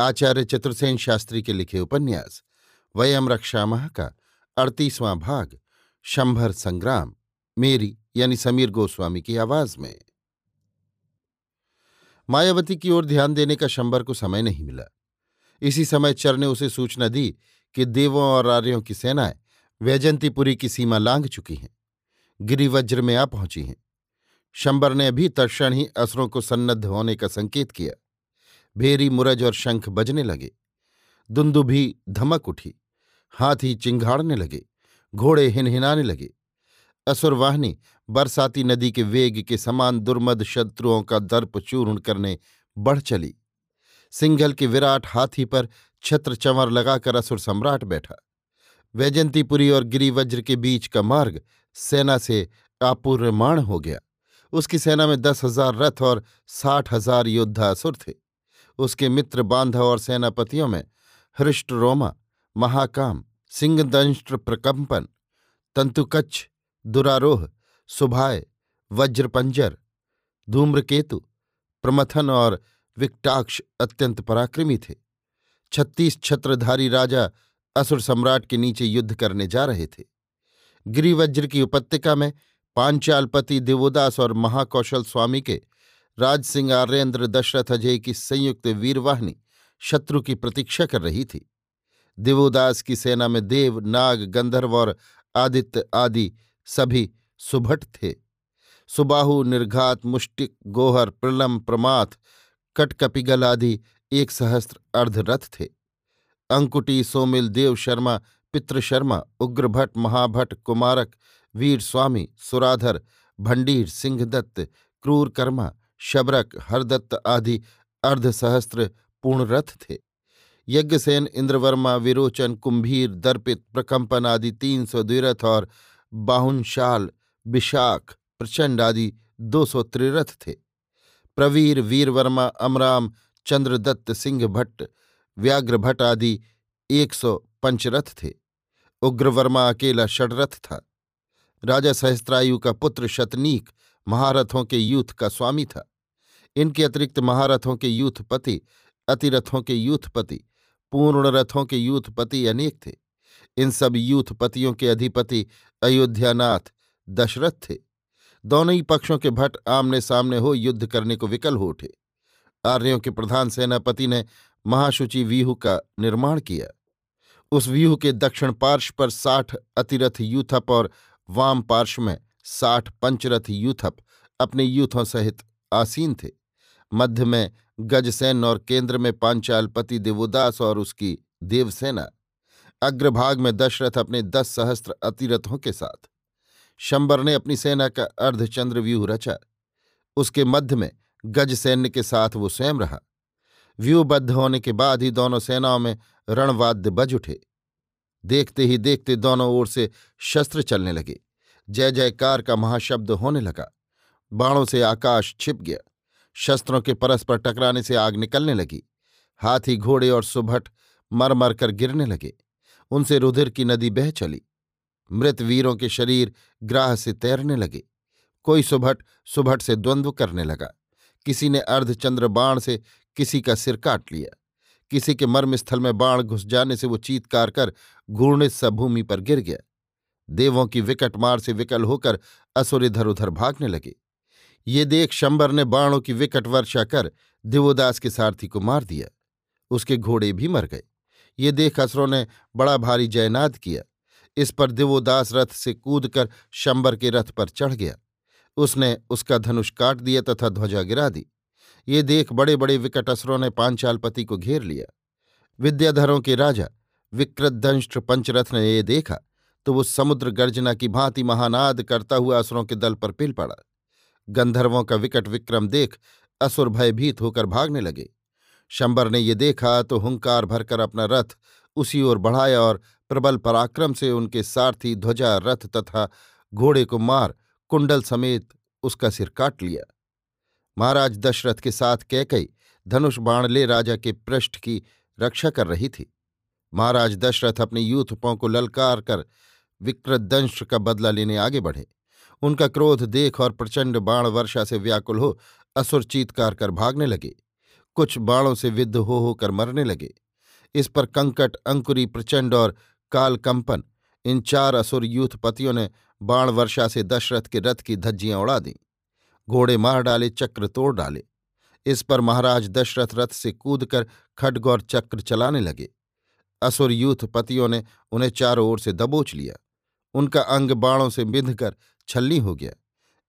आचार्य चतुर्सेन शास्त्री के लिखे उपन्यास, वयम रक्षामह का अड़तीसवां भाग, शंभर संग्राम, मेरी यानी समीर गोस्वामी की आवाज़ में। मायावती की ओर ध्यान देने का शंबर को समय नहीं मिला। इसी समय चर ने उसे सूचना दी कि देवों और आर्यों की सेनाएँ वैजंतीपुरी की सीमा लांघ चुकी हैं, गिरिवज्र में आ पहुँची हैं। शंबर ने भी तत्ण ही असरों को सन्नद्ध होने का संकेत किया। भेरी मुरज और शंख बजने लगे। भी धमक उठी, हाथी चिंघाड़ने लगे, घोड़े हिनहिनाने लगे। असुरवाहिनी बरसाती नदी के वेग के समान दुर्मद शत्रुओं का दर्प चूर्ण करने बढ़ चली। सिंघल के विराट हाथी पर छत्र चंवर लगाकर असुर सम्राट बैठा। वैजंतीपुरी और गिरिवज्र के बीच का मार्ग सेना से आपूर्यमाण हो गया। उसकी सेना में दस हज़ार रथ और साठ हज़ार योद्धा असुर थे। उसके मित्र बांधव और सेनापतियों में हृष्ट रोमा, महाकाम सिंहदंष्ट्र प्रकंपन, तंतुकच्छ, दुरारोह, सुभाय, वज्रपंजर, धूम्रकेतु, प्रमथन और विकटाक्ष अत्यंत पराक्रमी थे। छत्तीस छत्रधारी राजा असुर सम्राट के नीचे युद्ध करने जा रहे थे। गिरिवज्र की उपत्यका में पांचालपति देवोदास और महाकौशल स्वामी के राज सिंह आर्यन्द्र दशरथ अजय की संयुक्त वीरवाहिनी शत्रु की प्रतीक्षा कर रही थी। देवोदास की सेना में देव, नाग, गंधर्व और आदित्य आदि सभी सुभट थे। सुबाहु, निर्घात, मुष्टिक, गोहर, प्रलम, प्रमाथ, कटकपिगल आदि एक सहस्त्र अर्धरथ थे। अंकुटी, सोमिल, देव शर्मा पितृशर्मा उग्रभट महाभट कुमारक, वीर स्वामी, सुराधर, भंडीर, सिंहदत्त, क्रूरकर्मा शबरक, हरदत्त आदि अर्धसहस्त्र पूर्णरथ थे। यज्ञसेन, इंद्रवर्मा, विरोचन, कुंभीर, दर्पित, प्रकंपन आदि तीन सौ द्विरथ और बाहुनशाल, विशाख, प्रचंड आदि दो सौ त्रिरथ थे। प्रवीर, वीरवर्मा, अमराम, चंद्रदत्त सिंह भट्ट व्याघ्र भट्ट आदि एक सौ पंचरथ थे। उग्रवर्मा अकेला षडरथ था। राजा सहस्त्रायु का पुत्र शतनीक महारथों के यूथ का स्वामी था। इनके अतिरिक्त महारथों के यूथपति अतिरथों के यूथपति पूर्ण रथों के यूथपति अनेक थे। इन सब यूथपतियों के अधिपति अयोध्यानाथ, दशरथ थे। दोनों ही पक्षों के भट्ट आमने सामने हो युद्ध करने को विकल हो उठे। आर्यों के प्रधान सेनापति ने महाशुचि व्यूह का निर्माण किया। उस व्यूह के दक्षिण पार्श्व पर साठ अतिरथ यूथप और वाम पार्श्व में साठ पंचरथ यूथप अपने यूथों सहित आसीन थे। मध्य में गजसेन और केंद्र में पांचालपति देवोदास और उसकी देवसेना। अग्रभाग में दशरथ अपने दस सहस्त्र अतिरथों के साथ। शंबर ने अपनी सेना का अर्धचंद्र व्यूह रचा। उसके मध्य में गज सैन्य के साथ वो स्वयं रहा। व्यूहबद्ध होने के बाद ही दोनों सेनाओं में रणवाद्य बज उठे। देखते ही देखते दोनों ओर से शस्त्र चलने लगे। जय जयकार का महाशब्द होने लगा। बाणों से आकाश छिप गया। शस्त्रों के परस्पर टकराने से आग निकलने लगी। हाथी घोड़े और सुभट मर मर कर गिरने लगे। उनसे रुधिर की नदी बह चली। मृत वीरों के शरीर ग्राह से तैरने लगे। कोई सुभट सुभट से द्वंद्व करने लगा। किसी ने अर्धचंद्र बाण से किसी का सिर काट लिया। किसी के मर्मस्थल में बाण घुस जाने से वो चीतकार कर घूर्णित सा भूमि पर गिर गया। देवों की विकट मार से विकल होकर असुर इधर उधर भागने लगे। ये देख शंबर ने बाणों की विकट वर्षा कर दिवोदास के सारथी को मार दिया। उसके घोड़े भी मर गए। ये देख असुरों ने बड़ा भारी जयनाद किया। इस पर दिवोदास रथ से कूदकर शंबर के रथ पर चढ़ गया। उसने उसका धनुष काट दिया तथा ध्वजा गिरा दी। ये देख बड़े बड़े विकट असुरों ने पांचालपति को घेर लिया। विद्याधरों के राजा विक्रदंष्ट्र पंचरथ ने ये देखा तो वो समुद्र गर्जना की भांति महानाद करता हुआ असुरों के दल पर पिल पड़ा। गंधर्वों का विकट विक्रम देख असुर भयभीत होकर भागने लगे। शंबर ने ये देखा तो हुंकार भरकर अपना रथ उसी ओर बढ़ाया और प्रबल पराक्रम से उनके सारथी ध्वजा, रथ तथा घोड़े को मार कुंडल समेत उसका सिर काट लिया। महाराज दशरथ के साथ कैकई धनुष बाण ले राजा के पृष्ठ की रक्षा कर रही थी। महाराज दशरथ अपने यूथपों को ललकार कर विक्रदंश का बदला लेने आगे बढ़े। उनका क्रोध देख और प्रचंड बाण वर्षा से व्याकुल हो असुर चीतकार कर भागने लगे। कुछ बाणों से विद्ध हो होकर मरने लगे। इस पर कंकट, अंकुरी, प्रचंड और कालकंपन, इन चार असुर यूथपतियों ने बाण वर्षा से दशरथ के रथ की धज्जियाँ उड़ा दी। घोड़े मार डाले, चक्र तोड़ डाले। इस पर महाराज दशरथ रथ से कूदकर खड्ग और चक्र चलाने लगे। असुर यूथ पतियों ने उन्हें चारों ओर से दबोच लिया। उनका अंग बाणों से बिंधकर छलनी हो गया।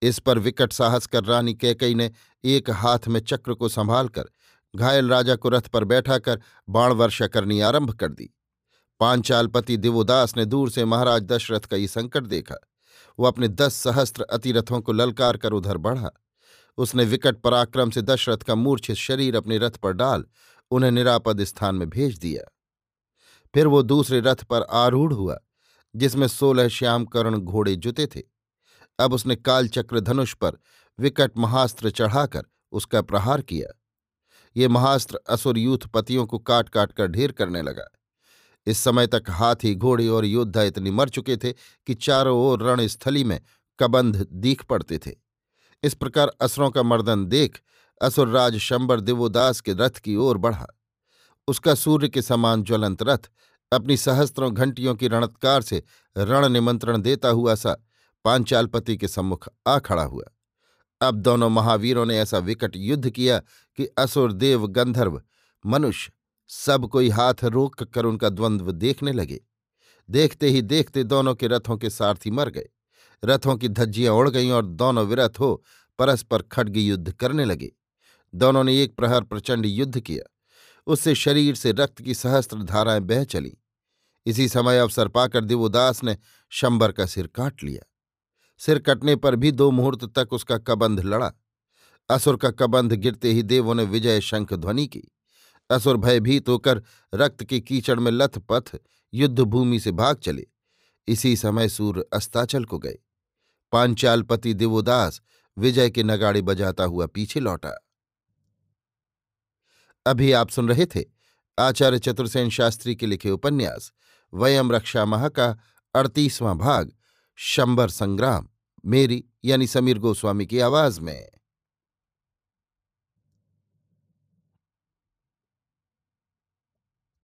इस पर विकट साहस कर रानी कैकई ने एक हाथ में चक्र को संभालकर घायल राजा को रथ पर बैठाकर बाण वर्षा करनी आरंभ कर दी। पांचालपति दिवोदास ने दूर से महाराज दशरथ का ये संकट देखा। वो अपने दस सहस्त्र अतिरथों को ललकार कर उधर बढ़ा। उसने विकट पराक्रम से दशरथ का मूर्छित शरीर अपने रथ पर डाल उन्हें निरापद स्थान में भेज दिया। फिर वो दूसरे रथ पर आरूढ़ हुआ, जिसमें सोलह श्यामकर्ण घोड़े जुते थे। अब उसने कालचक्र धनुष पर विकट महास्त्र चढ़ाकर उसका प्रहार किया। ये महास्त्र असुर यूथ पतियों को काट काट कर ढेर करने लगा। इस समय तक हाथी, घोड़े और योद्धा इतनी मर चुके थे कि चारों ओर रणस्थली में कबंध दीख पड़ते थे। इस प्रकार असुरों का मर्दन देख असुरराज शंबर दिवोदास के रथ की ओर बढ़ा। उसका सूर्य के समान ज्वलंत रथ, अपनी सहस्त्रों घंटियों की रणत्कार से रण निमंत्रण देता हुआ सा पांचालपति के सम्मुख आ खड़ा हुआ। अब दोनों महावीरों ने ऐसा विकट युद्ध किया कि असुर, देव, गंधर्व, मनुष्य सब कोई हाथ रोक कर उनका द्वंद्व देखने लगे। देखते ही देखते दोनों के रथों के सारथी मर गए। रथों की धज्जियाँ उड़ गईं और दोनों विरथ हो परस्पर खड्ग युद्ध करने लगे। दोनों ने एक प्रहर प्रचंड युद्ध किया। उससे शरीर से रक्त की सहस्त्र धाराएँ बह चली। इसी समय अवसर पाकर दिवोदास ने शंबर का सिर काट लिया। सिर कटने पर भी दो मुहूर्त तक उसका कबंध लड़ा। असुर का कबंध गिरते ही देवों ने विजय शंख ध्वनि की। असुर भयभीत होकर रक्त के कीचड़ में लथपथ युद्धभूमि से भाग चले। इसी समय सूर्य अस्ताचल को गए। पांचालपति दिवोदास विजय के नगाड़े बजाता हुआ पीछे लौटा। अभी आप सुन रहे थे आचार्य चतुर्सेन शास्त्री के लिखे उपन्यास, वयम रक्षा माह का अड़तीसवां भाग, शंबर संग्राम, मेरी यानी समीर गोस्वामी की आवाज़ में।